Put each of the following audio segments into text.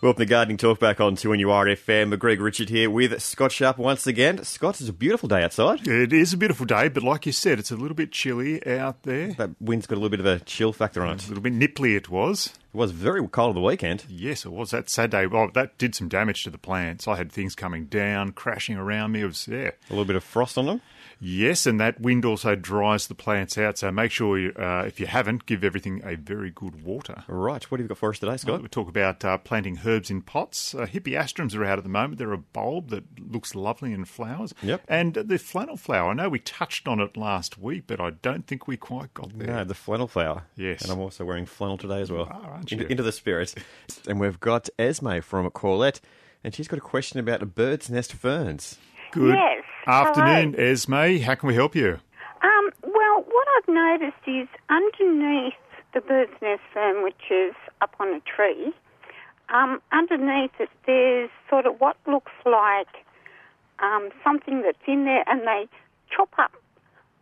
Welcome to Gardening Talk back on to FM. Greg Richard here with Scott Sharp once again. Scott, it's a beautiful day outside. It is a beautiful day, but like you said, it's a little bit chilly out there. That wind's got a little bit of a chill factor on it. A little bit nipply it was. It was very cold on the weekend. Yes, it was. That sad day, well, that did some damage to the plants. I had things coming down, crashing around me. It was, yeah. A little bit of frost on them? Yes, and that wind also dries the plants out. So make sure, you, uh, if you haven't, give everything a very good water. Right. What have you got for us today, Scott? we talk about uh, planting herbs in pots. Uh, hippeastrums are out at the moment. They're a bulb that looks lovely in flowers. Yep. And the flannel flower. I know we touched on it last week, but I don't think we quite got there. No, the flannel flower. Yes. And I'm also wearing flannel today as well. Oh, aren't into, you? into the spirit. and we've got Esme from Corlette, and she's got a question about bird's nest ferns. Good Yes. Afternoon, Esme. How can we help you? Um, well, what I've noticed is underneath the bird's nest fern, which is up on a tree, um, underneath it there's sort of what looks like um, something that's in there, and they chop up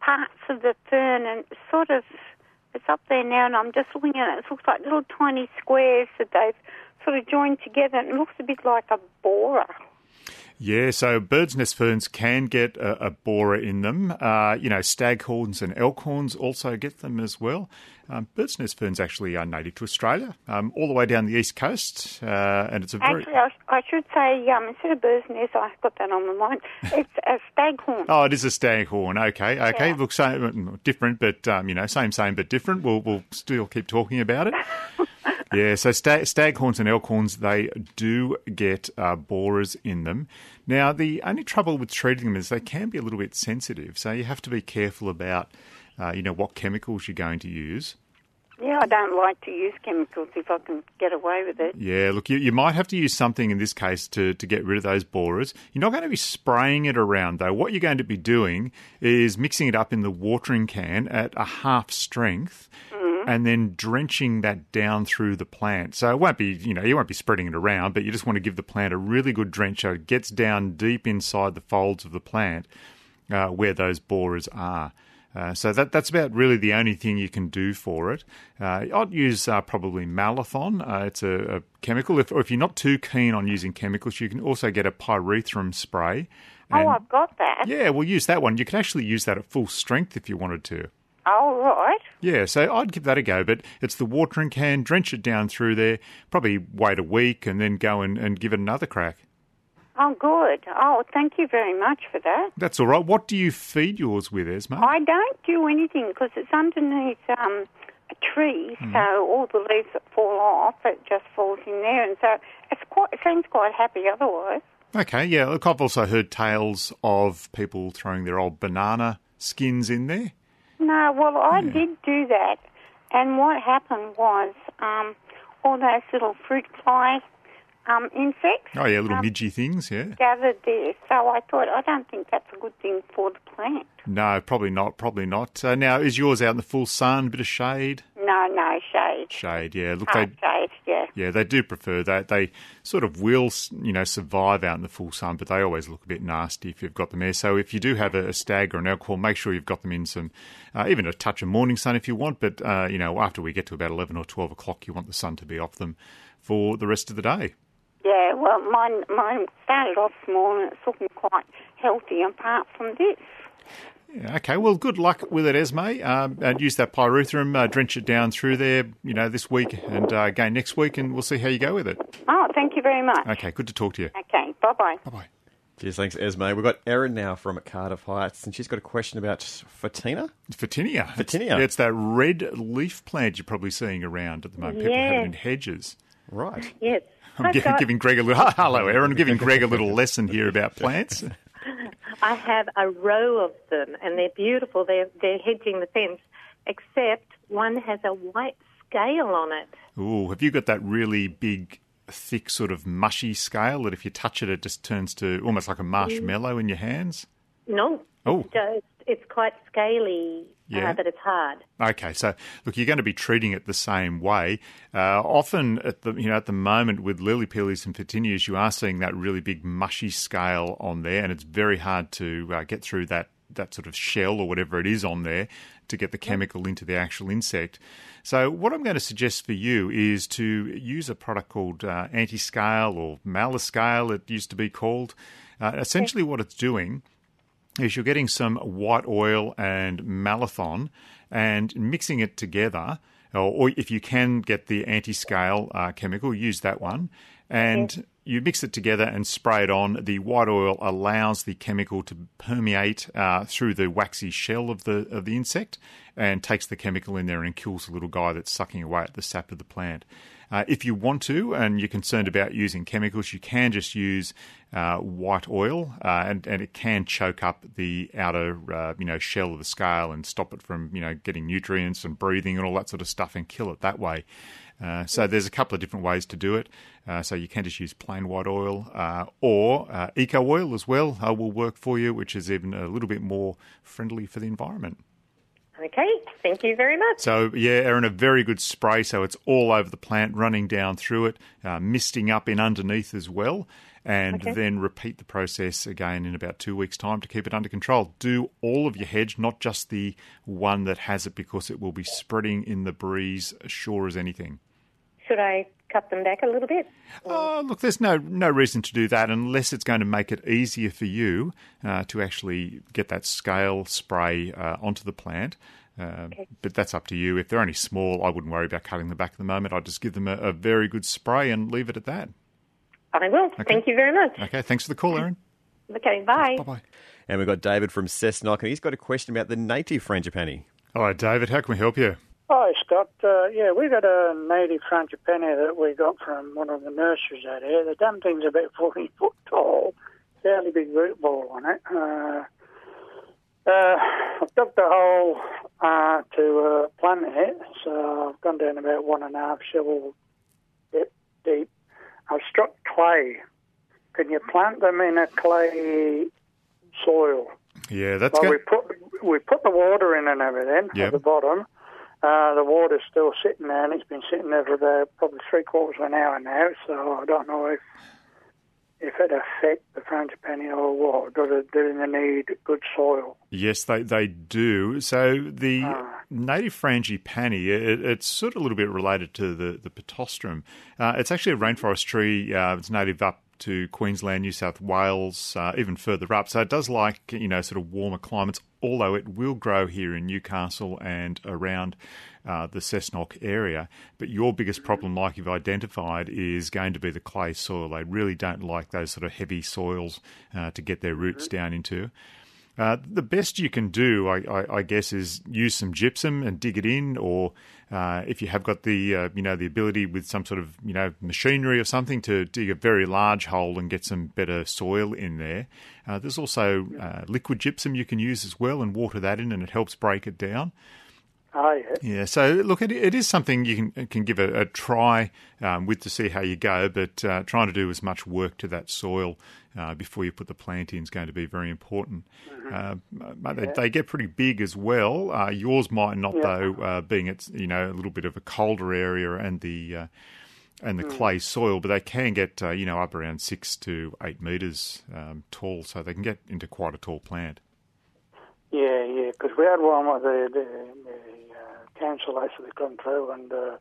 parts of the fern, and sort of it's up there now, and I'm just looking at it. It looks like little tiny squares that they've sort of joined together, and it looks a bit like a borer. Yeah, so bird's nest ferns can get a, a borer in them. Uh, you know, staghorns and elkhorns also get them as well. Um, bird's nest ferns actually are native to Australia, um, all the way down the east coast, uh, and it's a very Actually, I, I should say um, instead of bird's nest, I've got that on my mind. It's a staghorn. Oh, it is a staghorn. Okay, okay. Yeah. Looks same, different, but um, you know, same, same, but different. We'll we'll still keep talking about it. yeah. So stag, staghorns and elkhorns, they do get uh, borers in them. Now, the only trouble with treating them is they can be a little bit sensitive. So you have to be careful about, uh, you know, what chemicals you're going to use. Yeah, I don't like to use chemicals if I can get away with it. Yeah, look, you, you might have to use something in this case to, to get rid of those borers. You're not going to be spraying it around, though. What you're going to be doing is mixing it up in the watering can at a half strength and then drenching that down through the plant. So it won't be, you know, you won't be spreading it around, but you just want to give the plant a really good drench so it gets down deep inside the folds of the plant uh, where those borers are. Uh, so that that's about really the only thing you can do for it. Uh, I'd use uh, probably Malathion. Uh, it's a, a chemical. If, or if you're not too keen on using chemicals, you can also get a pyrethrum spray. Oh, I've got that. yeah, we'll use that one. You can actually use that at full strength if you wanted to. Oh, right. Yeah, so I'd give that a go, but it's the watering can, drench it down through there, probably wait a week and then go and, and give it another crack. Oh, good. Oh, thank you very much for that. That's all right. What do you feed yours with, Esme? I don't do anything because it's underneath um, a tree, Hmm. so all the leaves that fall off, it just falls in there, and so it's quite. It seems quite happy otherwise. Okay, yeah. Look, I've also heard tales of people throwing their old banana skins in there. No, well, I did do that, and what happened was um, all those little fruit fly um, insects Oh, yeah, little um, midgy things, yeah. gathered there. So I thought, I don't think that's a good thing for the plant. No, probably not, probably not. Uh, now, is yours out in the full sun, bit of shade? No, no shade. Shade, yeah. Look, Hard they, shade, yeah. yeah, they do prefer that. They sort of will, you know, survive out in the full sun, but they always look a bit nasty if you've got them there. So if you do have a, a stag or an elkhorn, make sure you've got them in some, uh, even a touch of morning sun if you want. But uh, you know, after we get to about eleven or twelve o'clock, you want the sun to be off them for the rest of the day. Yeah, well, mine, mine started off small and it's looking quite healthy apart from this. Yeah, okay, well, good luck with it, Esme. Um, and use that pyrethrum, uh, drench it down through there, you know, this week and uh, again next week, and we'll see how you go with it. Oh, thank you very much. Okay, good to talk to you. Okay, bye bye. Bye bye. Cheers, thanks, Esme. We've got Erin now from Cardiff Heights, and she's got a question about Fatina. Photinia. Photinia. It's, it's that red leaf plant you're probably seeing around at the moment. People have it in hedges. Right. Yes. I'm I've gi- got- giving Greg a little. Hello, Erin. I'm giving Greg a little lesson here about plants. I have a row of them, and they're beautiful. They're they're hedging the fence, except one has a white scale on it. Ooh, have you got that really big, thick, sort of mushy scale that if you touch it, it just turns to almost like a marshmallow in your hands? No. Oh. It's, it's quite scaly, Yeah. uh, but it's hard. Okay, so look, you're going to be treating it the same way. Uh, often, at the you know at the moment with lily pillies and photinias, you are seeing that really big mushy scale on there, and it's very hard to uh, get through that that sort of shell or whatever it is on there. to get the chemical into the actual insect. So, what I'm going to suggest for you is to use a product called uh, Anti-Scale or Maliscale, it used to be called. Uh, essentially, what it's doing is you're getting some white oil and malathion and mixing it together. Or, or if you can get the anti-scale uh, chemical, use that one. And you mix it together and spray it on. The white oil allows the chemical to permeate uh, through the waxy shell of the of the insect and takes the chemical in there and kills the little guy that's sucking away at the sap of the plant. Uh, if you want to, and you're concerned about using chemicals, you can just use uh, white oil, uh, and and it can choke up the outer uh, you know shell of the scale and stop it from you know getting nutrients and breathing and all that sort of stuff and kill it that way. Uh, so there's a couple of different ways to do it. Uh, so you can just use plain white oil or eco oil as well will work for you, which is even a little bit more friendly for the environment. Okay, thank you very much. So, yeah, Erin, a very good spray. So it's all over the plant, running down through it, uh, misting up in underneath as well. And okay. then repeat the process again in about two weeks' time to keep it under control. Do all of your hedge, not just the one that has it, because it will be spreading in the breeze, as sure as anything. Should I cut them back a little bit? Oh, look, there's no no reason to do that unless it's going to make it easier for you uh, to actually get that scale spray uh, onto the plant. Uh, okay. But that's up to you. If they're only small, I wouldn't worry about cutting them back at the moment. I'd just give them a, a very good spray and leave it at that. I will. Okay. Thank you very much. Okay, thanks for the call, Erin. Okay, bye. Bye bye. And we've got David from Cessnock, and he's got a question about the native frangipani. Hello, David. How can we help you? Hi, Scott. Uh, yeah, we got a native frangipani that we got from one of the nurseries out here. The damn thing's about 40 foot tall, fairly big root ball on it. Uh, uh, I've dug the hole uh, to uh, plant it, so I've gone down about one and a half shovel deep. I've struck clay. Can you plant them in a clay soil? Yeah, that's well, good. We put we put the water in and everything yep. at the bottom. Uh, the water's still sitting there, and it's been sitting there for about probably three quarters of an hour now. So I don't know if if it affect the frangipani or what. Does it do they need good soil? Yes, they, they do. So the ah. native frangipani, it, it's sort of a little bit related to the, the pittosporum. Uh, it's actually a rainforest tree. Uh, it's native up to Queensland, New South Wales, uh, even further up. So it does like, you know, sort of warmer climates, although it will grow here in Newcastle and around uh, the Cessnock area. But your biggest problem, like you've identified, is going to be the clay soil. They really don't like those sort of heavy soils uh, to get their roots mm-hmm. down into. Uh, the best you can do, I, I, I, guess, is use some gypsum and dig it in, or uh, if you have got the uh, you know the ability with some sort of you know machinery or something to dig a very large hole and get some better soil in there. Uh, there's also uh, liquid gypsum you can use as well, and water that in, and it helps break it down. Oh, yeah. Yeah. So look, it, it is something you can can give a, a try um, with to see how you go, but uh, trying to do as much work to that soil uh, before you put the plant in is going to be very important. Mm-hmm. Uh, they, yeah. they, get pretty big as well. Uh, yours might not, yeah. though, uh, being it's you know a little bit of a colder area and the uh, and the mm. clay soil, but they can get you know up around six to eight meters um, tall, so they can get into quite a tall plant. Yeah, yeah, because we had one with the, the, the council actually come through and uh,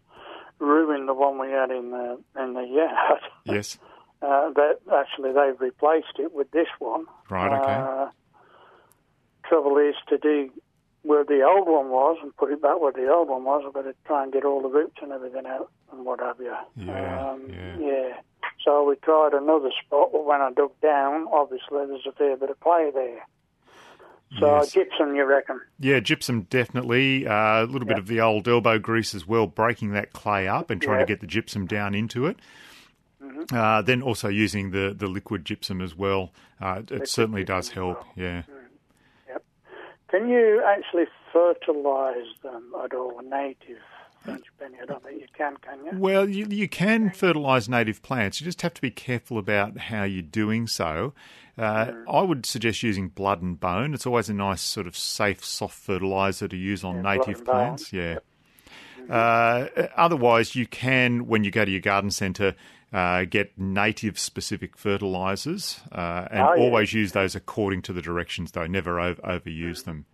ruined the one we had in the in the yard. Yes. Uh, that actually they've replaced it with this one. Right. Okay. Uh, trouble is to dig where the old one was and put it back where the old one was. I've got to try and get all the roots and everything out and what have you. Yeah. Um, yeah. yeah. So we tried another spot, but when I dug down, obviously there's a fair bit of clay there. So yes. gypsum, you reckon? Yeah, gypsum definitely. Uh, a little bit of the old elbow grease as well, breaking that clay up and trying to get the gypsum down into it. Mm-hmm. Uh, then also using the, the liquid gypsum as well. Uh, it certainly does help. Well. Yeah. Mm. Yep. Can you actually fertilise them at all, native? I don't think you can, can you? Well, you, you can fertilise native plants. You just have to be careful about how you're doing so. Uh, mm. I would suggest using blood and bone. It's always a nice sort of safe, soft fertiliser to use on yeah, native plants. Bone. Yeah. Mm-hmm. Uh, otherwise, you can, when you go to your garden centre, uh, get native specific fertilisers uh, and oh, yeah. always use those according to the directions, though. Never over- overuse mm. them.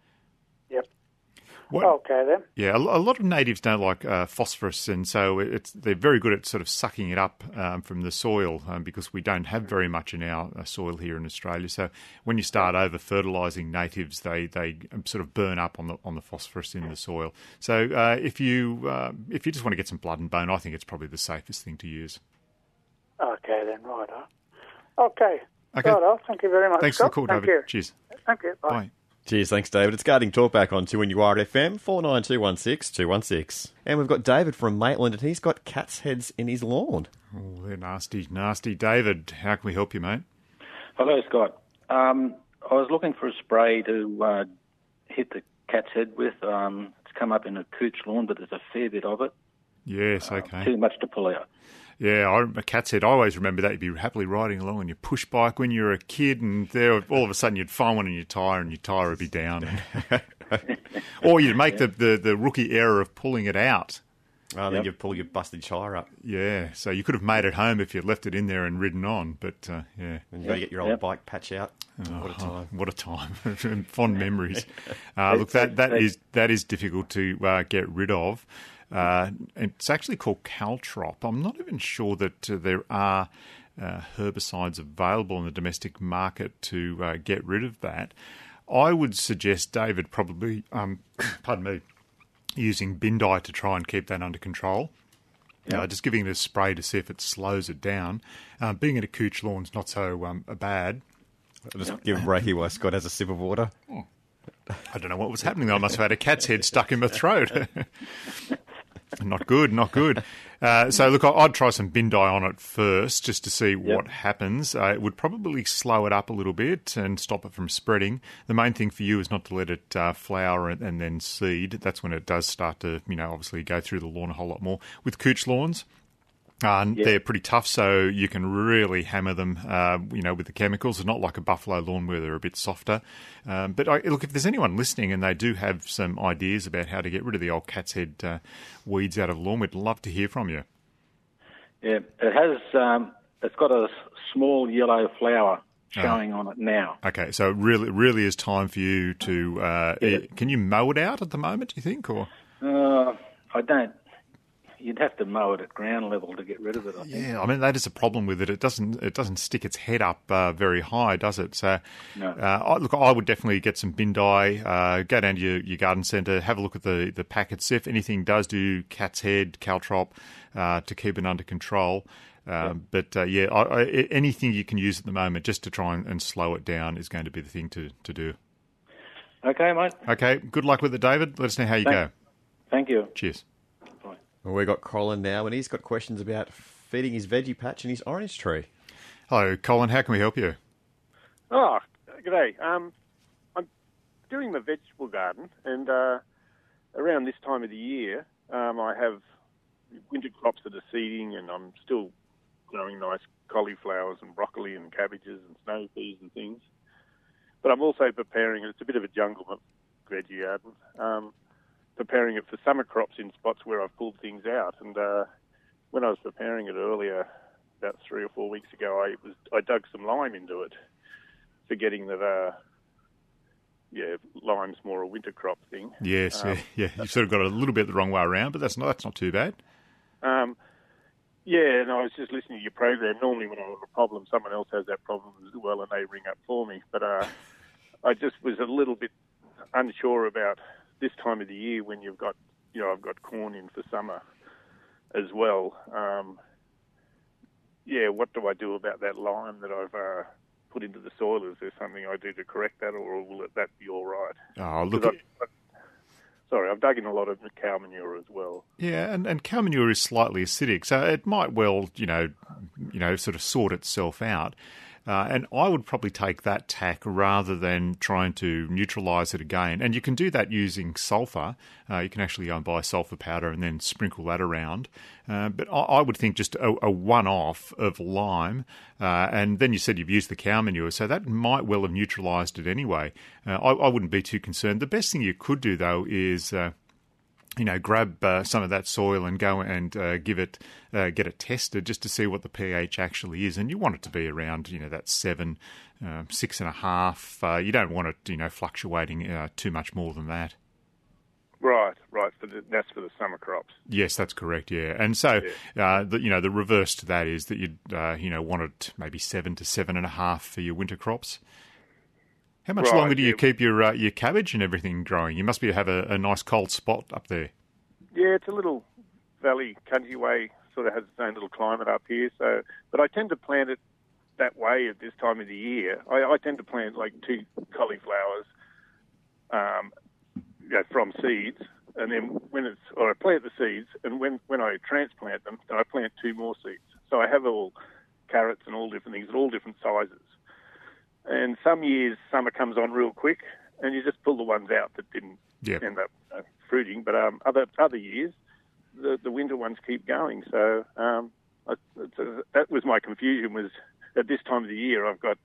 What- Okay then. Yeah, a a lot of natives don't like uh, phosphorus, and so it's they're very good at sort of sucking it up um, from the soil um, because we don't have very much in our uh, soil here in Australia. So when you start over fertilising natives, they they um, sort of burn up on the on the phosphorus in the soil. So uh, if you uh, if you just want to get some blood and bone, I think it's probably the safest thing to use. Okay then, right. Okay. Okay. Righto. Thank you very much. Thanks for the Scott. call, Thank David. you. Cheers. Thank you. Bye. Bye. Cheers, thanks, David. It's Gardening Talkback on 2NUR FM, 49216 216. And we've got David from Maitland, and he's got cat's heads in his lawn. Oh, they're nasty, nasty. David, how can we help you, mate? Hello, Scott. Um, I was looking for a spray to uh, hit the cat's head with. Um, it's come up in a cooch lawn, but there's a fair bit of it. Yes, okay. Too much to pull out. Yeah, I, a cat's head. I always remember that. You'd be happily riding along on your push bike when you were a kid, and there all of a sudden you'd find one in your tyre, and your tyre would be down. or you'd make the, the, the rookie error of pulling it out. Oh, then Yep. you pull your busted tyre up. Yeah, so you could have made it home if you'd left it in there and ridden on. But uh, yeah, And you got to get your old Yep. bike patch out. what a time. what a time! Fond memories. Uh, look, that that is that is difficult to uh, get rid of. Uh, it's actually called caltrop. I'm not even sure that uh, there are uh, herbicides available in the domestic market to uh, get rid of that. I would suggest David probably, um, pardon me, using Bindi to try and keep that under control. Uh, just giving it a spray to see if it slows it down. Uh, being in a cooch lawn's not so um, bad. I'll just give a break here while Scott has a sip of water. I don't know what was happening. Though. I must have had a cat's head stuck in my throat. not good, not good. Uh, so, look, I'd try some Bindi on it first just to see what happens. Uh, it would probably slow it up a little bit and stop it from spreading. The main thing for you is not to let it uh, flower and, and then seed. That's when it does start to, you know, obviously go through the lawn a whole lot more. With cooch lawns, uh, They're pretty tough, so you can really hammer them, uh, you know, with the chemicals. It's not like a buffalo lawn where they're a bit softer. Um, but I, look, if there's anyone listening and they do have some ideas about how to get rid of the old cat's head uh, weeds out of the lawn, we'd love to hear from you. Yeah, it has. Um, it's got a small yellow flower showing on it now. Okay, so it really, really is time for you to. Uh, eh, Can you mow it out at the moment? Do you think, or Uh, I don't. You'd have to mow it at ground level to get rid of it. I think. Yeah, I mean that is a problem with it. It doesn't it doesn't stick its head up uh, very high, does it? So, No. uh, I, look, I would definitely get some Bindi. Uh, go down to your, your garden centre, have a look at the the packets. If anything does do cat's head, caltrop, uh, to keep it under control. Um, But uh, yeah, I, I, anything you can use at the moment just to try and, and slow it down is going to be the thing to, to do. Okay, mate. Okay, good luck with it, David. Let us know how you go. Thank you. Cheers. Well, we've got Colin now, and he's got questions about feeding his veggie patch and his orange tree. Hello, Colin. How can we help you? Oh, g'day. Um, I'm doing my vegetable garden, and uh, around this time of the year, um, I have winter crops that are seeding, and I'm still growing nice cauliflowers and broccoli and cabbages and snow peas and things. But I'm also preparing. It's a bit of a jungle veggie garden. Um, preparing it for summer crops in spots where I've pulled things out. And uh, when I was preparing it earlier, about three or four weeks ago, I was I dug some lime into it forgetting that, uh, yeah, lime's more a winter crop thing. Yes, yeah, yeah. You've sort of got a little bit the wrong way around, but that's not that's not too bad. Um, yeah, and I was just listening to your program. Normally, when I have a problem, someone else has that problem as well, and they ring up for me. But uh, I just was a little bit unsure about this time of the year when you've got, you know, I've got corn in for summer as well. Um, yeah, what do I do about that lime that I've uh, put into the soil? Is there something I do to correct that, or will it, that be all right? Oh, look, I- I- sorry, I've dug in a lot of cow manure as well. Yeah, and, and cow manure is slightly acidic, so it might well, you know, you know, sort of sort itself out. Uh, and I would probably take that tack rather than trying to neutralise it again. And you can do that using sulphur. Uh, you can actually go and buy sulphur powder and then sprinkle that around. Uh, but I, I would think just a, a one-off of lime, uh, and then you said you've used the cow manure, so that might well have neutralised it anyway. Uh, I, I wouldn't be too concerned. The best thing you could do though is uh, you know, grab uh, some of that soil and go and uh, give it, uh, get it tested just to see what the pH actually is. And you want it to be around, you know, that seven, uh, six and a half. Uh, you don't want it, you know, fluctuating uh, too much more than that. Right. right? For the, that's for the summer crops. Yes, that's correct. Yeah, and so uh, the, you know the reverse to that is that you uh, you know wanted maybe seven to seven and a half for your winter crops. How much Right, longer do you yeah. keep your uh, your cabbage and everything growing? You must be have a, a nice cold spot up there. Yeah, it's a little valley country way, sort of has its own little climate up here. So, but I tend to plant it that way at this time of the year. I, I tend to plant like two cauliflowers, um, you know, from seeds, and then when it's or I plant the seeds, and when when I transplant them, then I plant two more seeds. So I have all carrots and all different things at all different sizes. And some years summer comes on real quick, and you just pull the ones out that didn't Yep. end up uh, fruiting. But um, other other years, the the winter ones keep going. So um, I, a, that was my confusion. Was at this time of the year, I've got,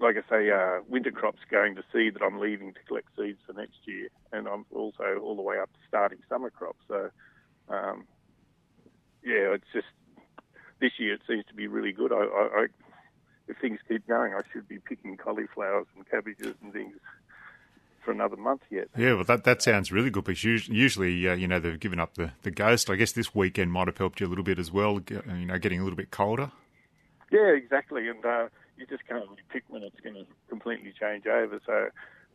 like I say, uh, winter crops going to seed that I'm leaving to collect seeds for next year, and I'm also all the way up to starting summer crops. So, um, yeah, it's just this year it seems to be really good. I, I, I if things keep going, I should be picking cauliflowers and cabbages and things for another month yet. Yeah, well, that that sounds really good because usually, uh, you know, they've given up the, the ghost. I guess this weekend might have helped you a little bit as well. You know, getting a little bit colder. Yeah, exactly. And uh, you just can't really pick when it's going to completely change over. So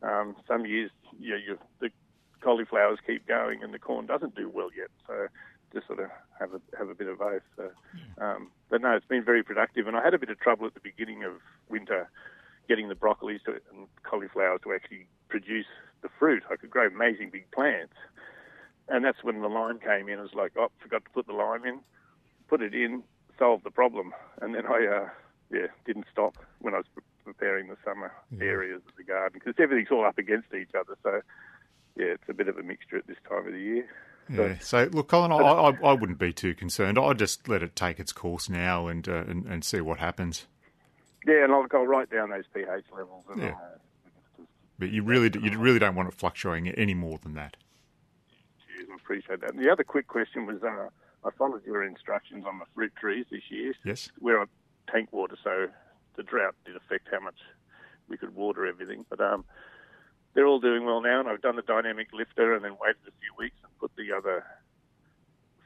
um, some years, yeah, you, the cauliflowers keep going and the corn doesn't do well yet. So just sort of have a have a bit of both. So, um, but no, it's been very productive. And I had a bit of trouble at the beginning of winter getting the broccolis to, and cauliflowers to actually produce the fruit. I could grow amazing big plants. And that's when the lime came in. I was like, oh, forgot to put the lime in, put it in, solved the problem. And then I, uh, yeah, didn't stop when I was preparing the summer areas of the garden because everything's all up against each other. So, yeah, it's a bit of a mixture at this time of the year. Yeah. So, look, Colin, I, I, I wouldn't be too concerned. I'd just let it take its course now and uh, and, and see what happens. Yeah, and I'll, I'll write down those pH levels. And, Yeah. But you really you really don't want it fluctuating any more than that. Cheers, I appreciate that. And the other quick question was uh, I followed your instructions on the fruit trees this year. Yes. We're on tank water, so the drought did affect how much we could water everything. But um, they're all doing well now, and I've done the dynamic lifter and then waited a few weeks and put the other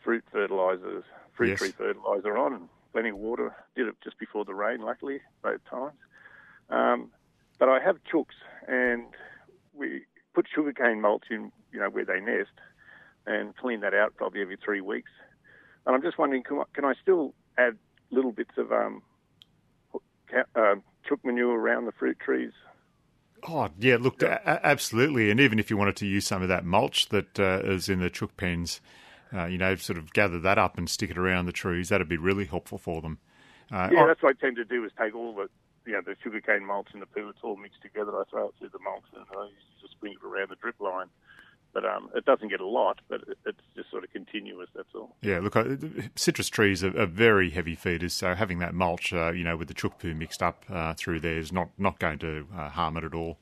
fruit fertilizers, fruit Yes. tree fertilizer on, and plenty of water. Did it just before the rain, luckily, both times. Um, but I have chooks, and we put sugarcane mulch in, you know, where they nest, and clean that out probably every three weeks. And I'm just wondering, can I, can I still add little bits of um, uh, chook manure around the fruit trees? Oh yeah, look, a- absolutely. And even if you wanted to use some of that mulch that uh, is in the chook pens, uh, you know, sort of gather that up and stick it around the trees, that'd be really helpful for them. Uh, Yeah, I- that's what I tend to do is take all the, you know, the sugarcane mulch and the poo, it's all mixed together. I throw it through the mulch and I just sprinkle it around the drip line. But um, it doesn't get a lot, but it's just sort of continuous, that's all. Yeah, look, citrus trees are, are very heavy feeders, so having that mulch, uh, you know, with the chook poo mixed up uh, through there is not, not going to uh, harm it at all.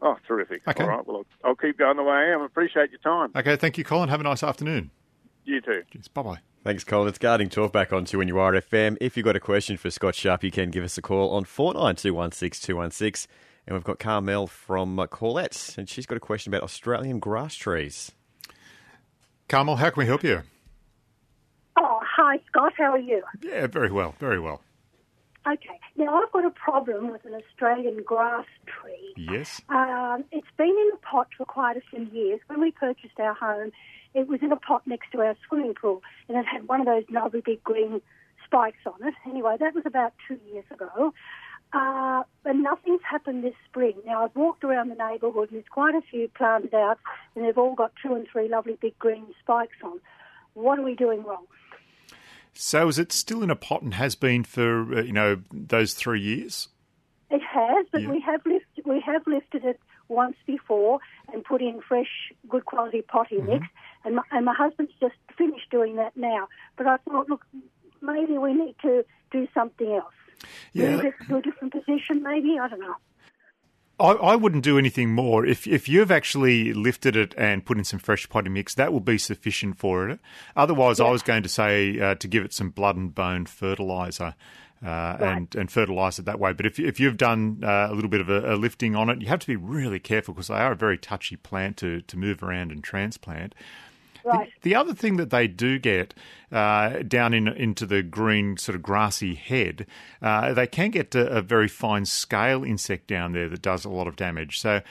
Oh, terrific. Okay. All right, well, I'll, I'll keep going the way I am. Appreciate your time. Okay, thank you, Colin. Have a nice afternoon. You too. Cheers. Bye bye. Thanks, Colin. It's Gardening Talk back on 2NUR FM. If you've got a question for Scott Sharp, you can give us a call on 49216216. And we've got Carmel from uh, Corlette, and she's got a question about Australian grass trees. Carmel, how can we help you? Oh, hi, Scott. How are you? Yeah, very well, very well. Okay. Now, I've got a problem with an Australian grass tree. Yes. Um, it's been in a pot for quite a few years. When we purchased our home, it was in a pot next to our swimming pool, and it had one of those lovely big green spikes on it. Anyway, that was about two years ago. Uh, but nothing's happened this spring. Now, I've walked around the neighbourhood, and there's quite a few planted out, and they've all got two and three lovely big green spikes on. What are we doing wrong? So is it still in a pot and has been for uh, you know those three years? It has, but Yeah. we have lifted we have lifted it once before and put in fresh, good quality potting Mm-hmm. mix, and my, and my husband's just finished doing that now. But I thought, look, maybe we need to do something else. Yeah. Move it to a different position, maybe. I don't know. I, I wouldn't do anything more. If if you've actually lifted it and put in some fresh potty mix, that will be sufficient for it. Otherwise, I was going to say uh, to give it some blood and bone fertilizer. uh, and and fertilise it that way. But if if you've done uh, a little bit of a, a lifting on it, you have to be really careful because they are a very touchy plant to to move around and transplant. Right. The, the other thing that they do get uh, down in, into the green sort of grassy head, uh, they can get a, a very fine scale insect down there that does a lot of damage. So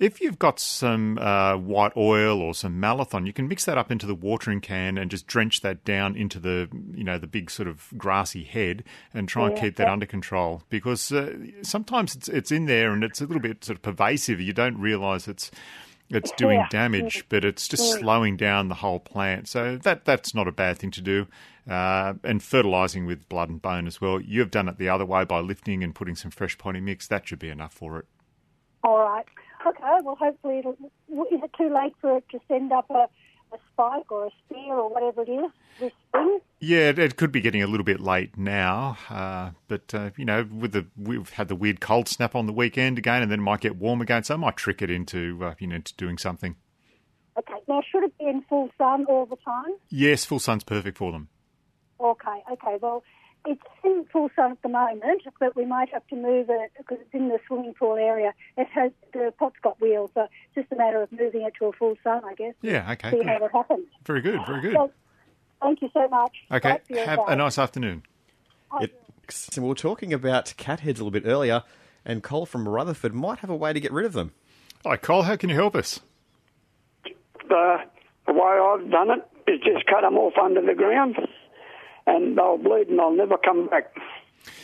if you've got some uh, white oil or some malathion, you can mix that up into the watering can and just drench that down into the you know the big sort of grassy head and try and keep that yeah. under control because uh, sometimes it's it's in there and it's a little bit sort of pervasive. You don't realise it's it's doing damage, but it's just slowing down the whole plant. So that that's not a bad thing to do. Uh, and fertilising with blood and bone as well. You have done it the other way by lifting and putting some fresh potting mix. That should be enough for it. All right. Okay. Well, hopefully, it'll, is it too late for it to send up a, a spike or a spear or whatever it is this spring? Yeah, it, could be getting a little bit late now, uh, but uh, you know, with the we've had the weird cold snap on the weekend again, and then it might get warm again, so I might trick it into uh, you know into doing something. Okay. Now, should it be in full sun all the time? Yes, full sun's perfect for them. Okay. Okay. Well, it's in full sun at the moment, but we might have to move it because it's in the swimming pool area. It has the pot's got wheels, so it's just a matter of moving it to a full sun, I guess. Yeah, okay, See good. how it happens. very good, very good. So, thank you so much. Okay, Great for your have a nice afternoon. It, we were talking about cat heads a little bit earlier, and Cole from Rutherford might have a way to get rid of them. Hi, Cole. How can you help us? the, the way I've done it is just cut them off under the ground, and they'll bleed and they'll never come back.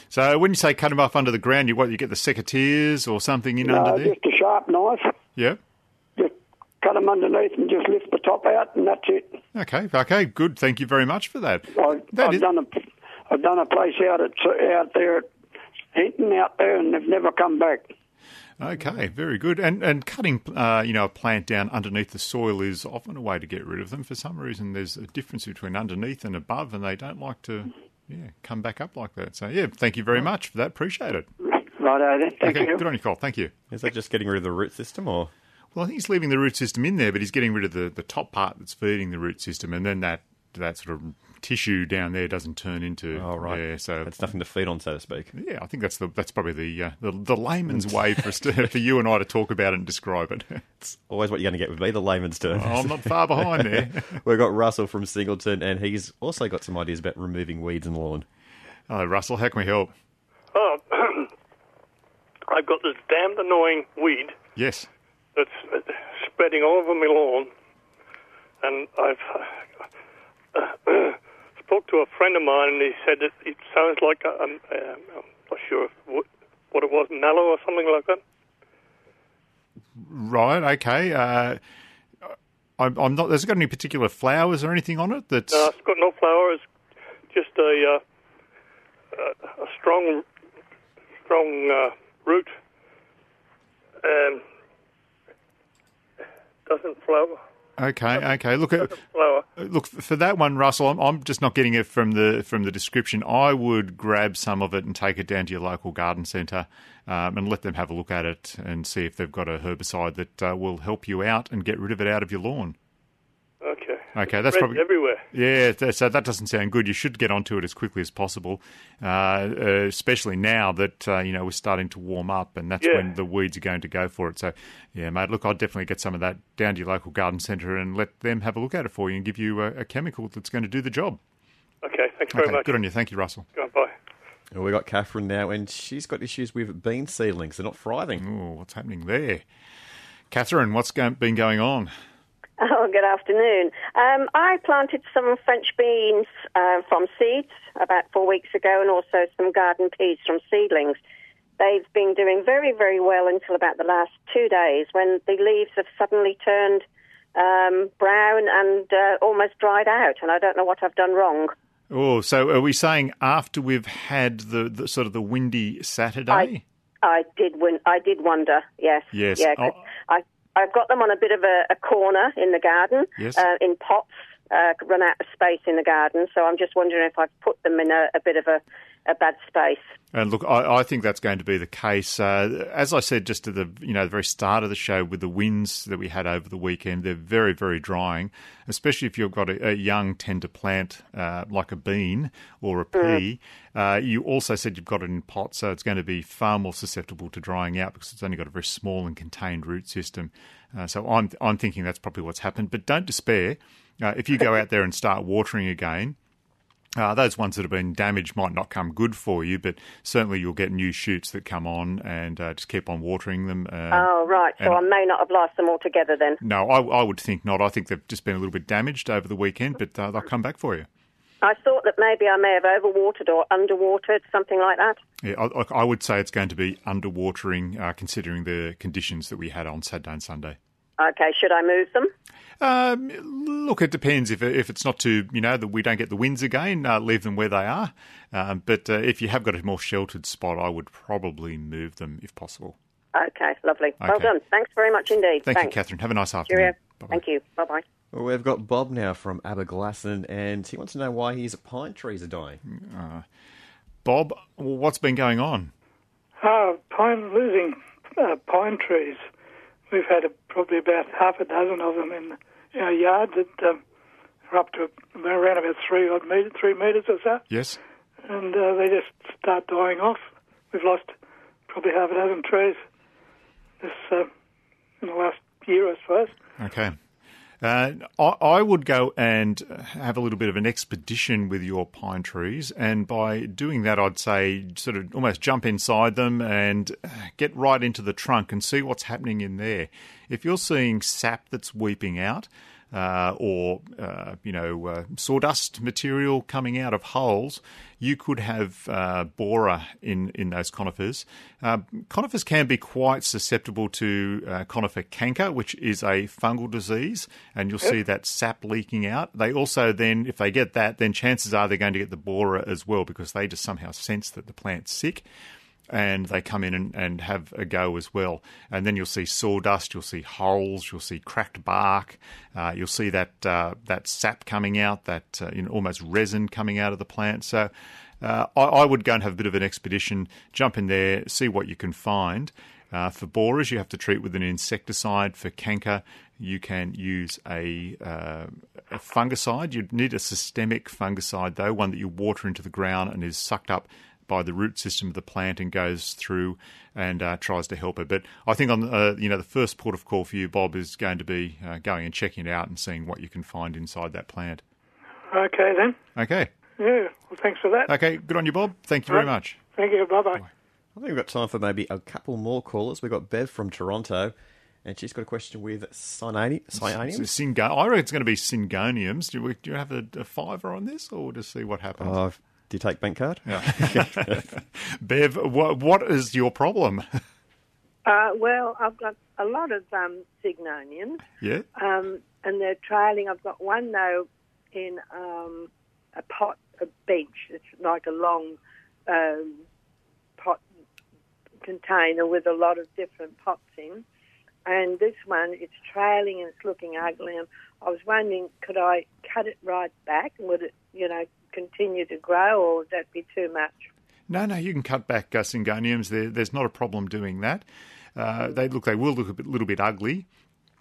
So when you say cut them off under the ground, you what? You get the secateurs or something in No, under there? just a sharp knife, Yeah. just cut them underneath and just lift the top out, and that's it. Okay. Okay. Good. Thank you very much for that. I, That I've is- done a, I've done a place out at out there at Hinton out there, and they've never come back. Okay, very good. And and cutting, uh, you know, a plant down underneath the soil is often a way to get rid of them. For some reason, there's a difference between underneath and above, and they don't like to, yeah, come back up like that. So yeah, thank you very much for that. Appreciate it. Righto then, thank okay, you. good on you, Cole. Thank you. Is that just getting rid of the root system, or Well, I think he's leaving the root system in there, but he's getting rid of the, the top part that's feeding the root system, and then that that sort of tissue down there doesn't turn into. oh right, Yeah, so it's nothing to feed on, so to speak. yeah, I think that's the that's probably the uh, the, the layman's way for us to, for you and I to talk about it and describe it. It's always what you're going to get with me, the layman's term. I'm not far behind there. We've got Russell from Singleton, and he's also got some ideas about removing weeds in the lawn. Hello, Russell. How can we help? Oh, I've got this damned annoying weed Yes. that's uh, spreading all over my lawn, and I've uh, spoke to a friend of mine, and he said it, it sounds like a, um, um, I'm not sure what, what it was, mallow or something like that. Right. Okay. Uh, I'm, I'm not. Has it got any particular flowers or anything on it? That's No, it's got no flowers, just a uh, a, a strong, strong uh, root. Um, doesn't flower. Okay. Okay. Look at. Look for that one, Russell. I'm, I'm just not getting it from the from the description. I would grab some of it and take it down to your local garden centre um, and let them have a look at it and see if they've got a herbicide that uh, will help you out and get rid of it out of your lawn. Okay. Okay, that's probably everywhere. Yeah, so that doesn't sound good. You should get onto it as quickly as possible, uh, uh, especially now that uh, you know we're starting to warm up, and that's Yeah. when the weeds are going to go for it. So, yeah, mate, look, I'd definitely get some of that down to your local garden centre and let them have a look at it for you and give you a, a chemical that's going to do the job. Okay. Thanks very okay, much. good on you. Thank you, Russell. Goodbye. And we got Catherine now, and she's got issues with bean seedlings. They're not thriving. Oh, what's happening there, Catherine? What's go- been going on? Oh, good afternoon. Um, I planted some French beans uh, from seeds about four weeks ago and also some garden peas from seedlings. They've been doing very, very well until about the last two days when the leaves have suddenly turned um, brown and uh, almost dried out, and I don't know what I've done wrong. Oh, so are we saying after we've had the, the sort of the windy Saturday? I did win. I did wonder. Yes. Yes. Yeah. I've got them on a bit of a, a corner in the garden. Yes. Uh, in pots. Uh, run out of space in the garden, so I'm just wondering if I've put them in a, a bit of a bad space. And look, I, I, think that's going to be the case. Uh, as I said just at the you know the very start of the show, with the winds that we had over the weekend, they're very very drying. Especially if you've got a, a young tender plant uh, like a bean or a pea. Mm. Uh, you also said you've got it in pot, so it's going to be far more susceptible to drying out because it's only got a very small and contained root system. Uh, so I'm I'm thinking that's probably what's happened. But don't despair. Uh, if you go out there and start watering again, uh, those ones that have been damaged might not come good for you, but certainly you'll get new shoots that come on and uh, just keep on watering them. Uh, oh, right. So I may not have lost them altogether then. No, I, I, would think not. I think they've just been a little bit damaged over the weekend, but uh, they'll come back for you. I thought that maybe I may have overwatered or underwatered, something like that. Yeah, I, I would say it's going to be underwatering, uh, considering the conditions that we had on Saturday and Sunday. Okay, should I move them? Um, look, it depends. If if it's not too, you know, that we don't get the winds again, uh, leave them where they are. Um, but uh, if you have got a more sheltered spot, I would probably move them if possible. Okay, lovely. Okay. Well done. Thanks very much indeed. Thank Thanks. you, Catherine. Have a nice afternoon. Thank you. Bye bye. Well, we've got Bob now from Aberglasslyn, and he wants to know why his pine trees are dying. Uh, Bob, what's been going on? Uh, pine losing uh, pine trees. We've had a, probably about half a dozen of them in, in our yard that um, are up to around about three odd meter, three metres or so. Yes. And uh, they just start dying off. We've lost probably half a dozen trees this uh, in the last year, I suppose. Okay. Uh, I, I, would go and have a little bit of an expedition with your pine trees, and by doing that, I'd say sort of almost jump inside them and get right into the trunk and see what's happening in there. If you're seeing sap that's weeping out, uh, or uh, you know uh, sawdust material coming out of holes, you could have uh, borer in in those conifers. Uh, conifers can be quite susceptible to uh, conifer canker, which is a fungal disease, and you'll see that sap leaking out. They also then, if they get that, then chances are they're going to get the borer as well because they just somehow sense that the plant's sick and they come in and, and have a go as well. And then you'll see sawdust, you'll see holes, you'll see cracked bark, uh, you'll see that uh, that sap coming out, that uh, you know, almost resin coming out of the plant. So uh, I, I, would go and have a bit of an expedition, jump in there, see what you can find. Uh, for borers, you have to treat with an insecticide. For canker, you can use a, uh, a fungicide. You need a systemic fungicide, though, one that you water into the ground and is sucked up by the root system of the plant and goes through and uh, tries to help it. But I think on uh, you know the first port of call for you, Bob, is going to be uh, going and checking it out and seeing what you can find inside that plant. Okay then. Okay. Yeah. Well, thanks for that. Okay. Good on you, Bob. Thank you very much. Thank you. Bye bye. I think we've got time for maybe a couple more callers. We've got Bev from Toronto. And she's got a question with cyananium. Synga- I reckon it's going to be syngoniums. Do, we, do you have a, a fiver on this, or just see what happens? Oh, do you take bank card? Yeah. Bev, what, what is your problem? Uh, well, I've got a lot of um, syngoniums. Yeah. Um, and they're trailing. I've got one, though, in um, a pot, a bench. It's like a long um, pot container with a lot of different pots in. And this one, it's trailing and it's looking ugly. And I was wondering, could I cut it right back? And would it, you know, continue to grow, or would that be too much? No, no, you can cut back uh, syngoniums. There, there's not a problem doing that. Uh, they look, they will look a bit, little bit ugly.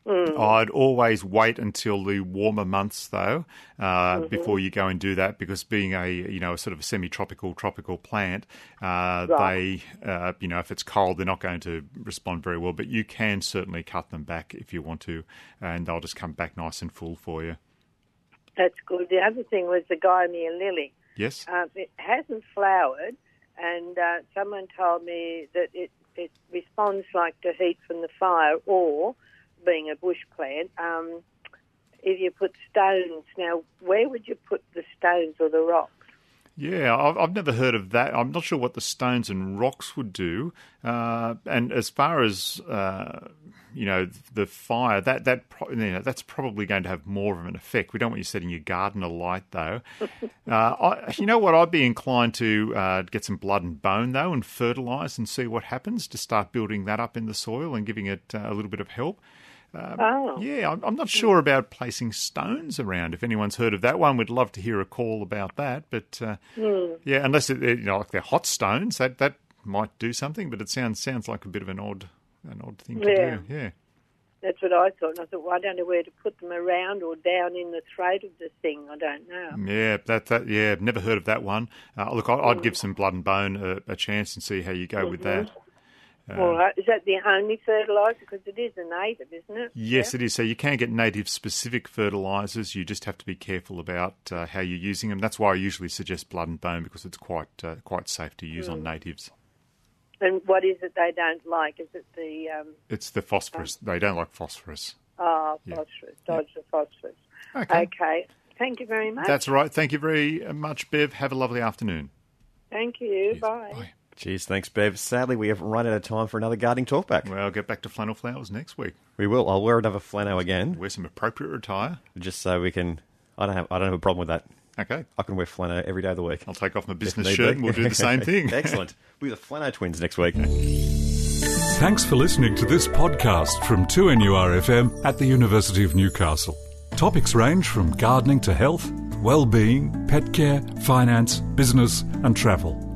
Mm. I'd always wait until the warmer months, though, uh, mm-hmm. before you go and do that, because being a you know a sort of a semi-tropical tropical plant, uh, right. they uh, you know if it's cold, they're not going to respond very well. But you can certainly cut them back if you want to, and they'll just come back nice and full for you. That's good. The other thing was the Gymea lily. Yes. Um, it hasn't flowered, and uh, someone told me that it, it responds like to heat from the fire, or being a bush plant, um, if you put stones. Now, where would you put the stones or the rocks? Yeah, I've, I've never heard of that. I'm not sure what the stones and rocks would do. Uh, and as far as uh, you know, the fire that that you know, that's probably going to have more of an effect. We don't want you setting your garden alight, though. uh, I, you know what? I'd be inclined to uh, get some blood and bone though, and fertilise and see what happens. To start building that up in the soil and giving it uh, a little bit of help. Um, Oh. Yeah, I'm, I'm not sure about placing stones around. If anyone's heard of that one, we'd love to hear a call about that. But uh, Hmm. yeah, unless it, you know, like they're hot stones, that that might do something. But it sounds sounds like a bit of an odd an odd thing to Yeah. do. Yeah. That's what I thought. And I thought, well, I don't know where to put them around or down in the throat of the thing. I don't know. Yeah, that that yeah, I've never heard of that one. Uh, look, I, I'd give some blood and bone a, a chance and see how you go with that. Uh, All right. Is that the only fertiliser? Because it is a native, isn't it? Yes, it is. So you can get native specific fertilisers. You just have to be careful about uh, how you're using them. That's why I usually suggest blood and bone because it's quite uh, quite safe to use on Mm. natives. And what is it they don't like? Is it the um, It's the phosphorus. They don't like phosphorus. oh, Yeah. phosphorus, dodge the phosphorus? Okay. Okay. Thank you very much. That's right. Thank you very much, Bev. Have a lovely afternoon. Thank you. Bye. Cheers, thanks, Bev. Sadly, we have run out of time for another gardening talkback. Well, I'll get back to flannel flowers next week. We will. I'll wear another flannel again, Wear some appropriate attire. just so we can. I don't have. I don't have a problem with that. Okay. I can wear flannel every day of the week. I'll take off my business shirt be. and we'll do the same thing. Excellent. We're the flannel twins next week. Thanks for listening to this podcast from 2NURFM at the University of Newcastle. Topics range from gardening to health, well-being, pet care, finance, business and travel.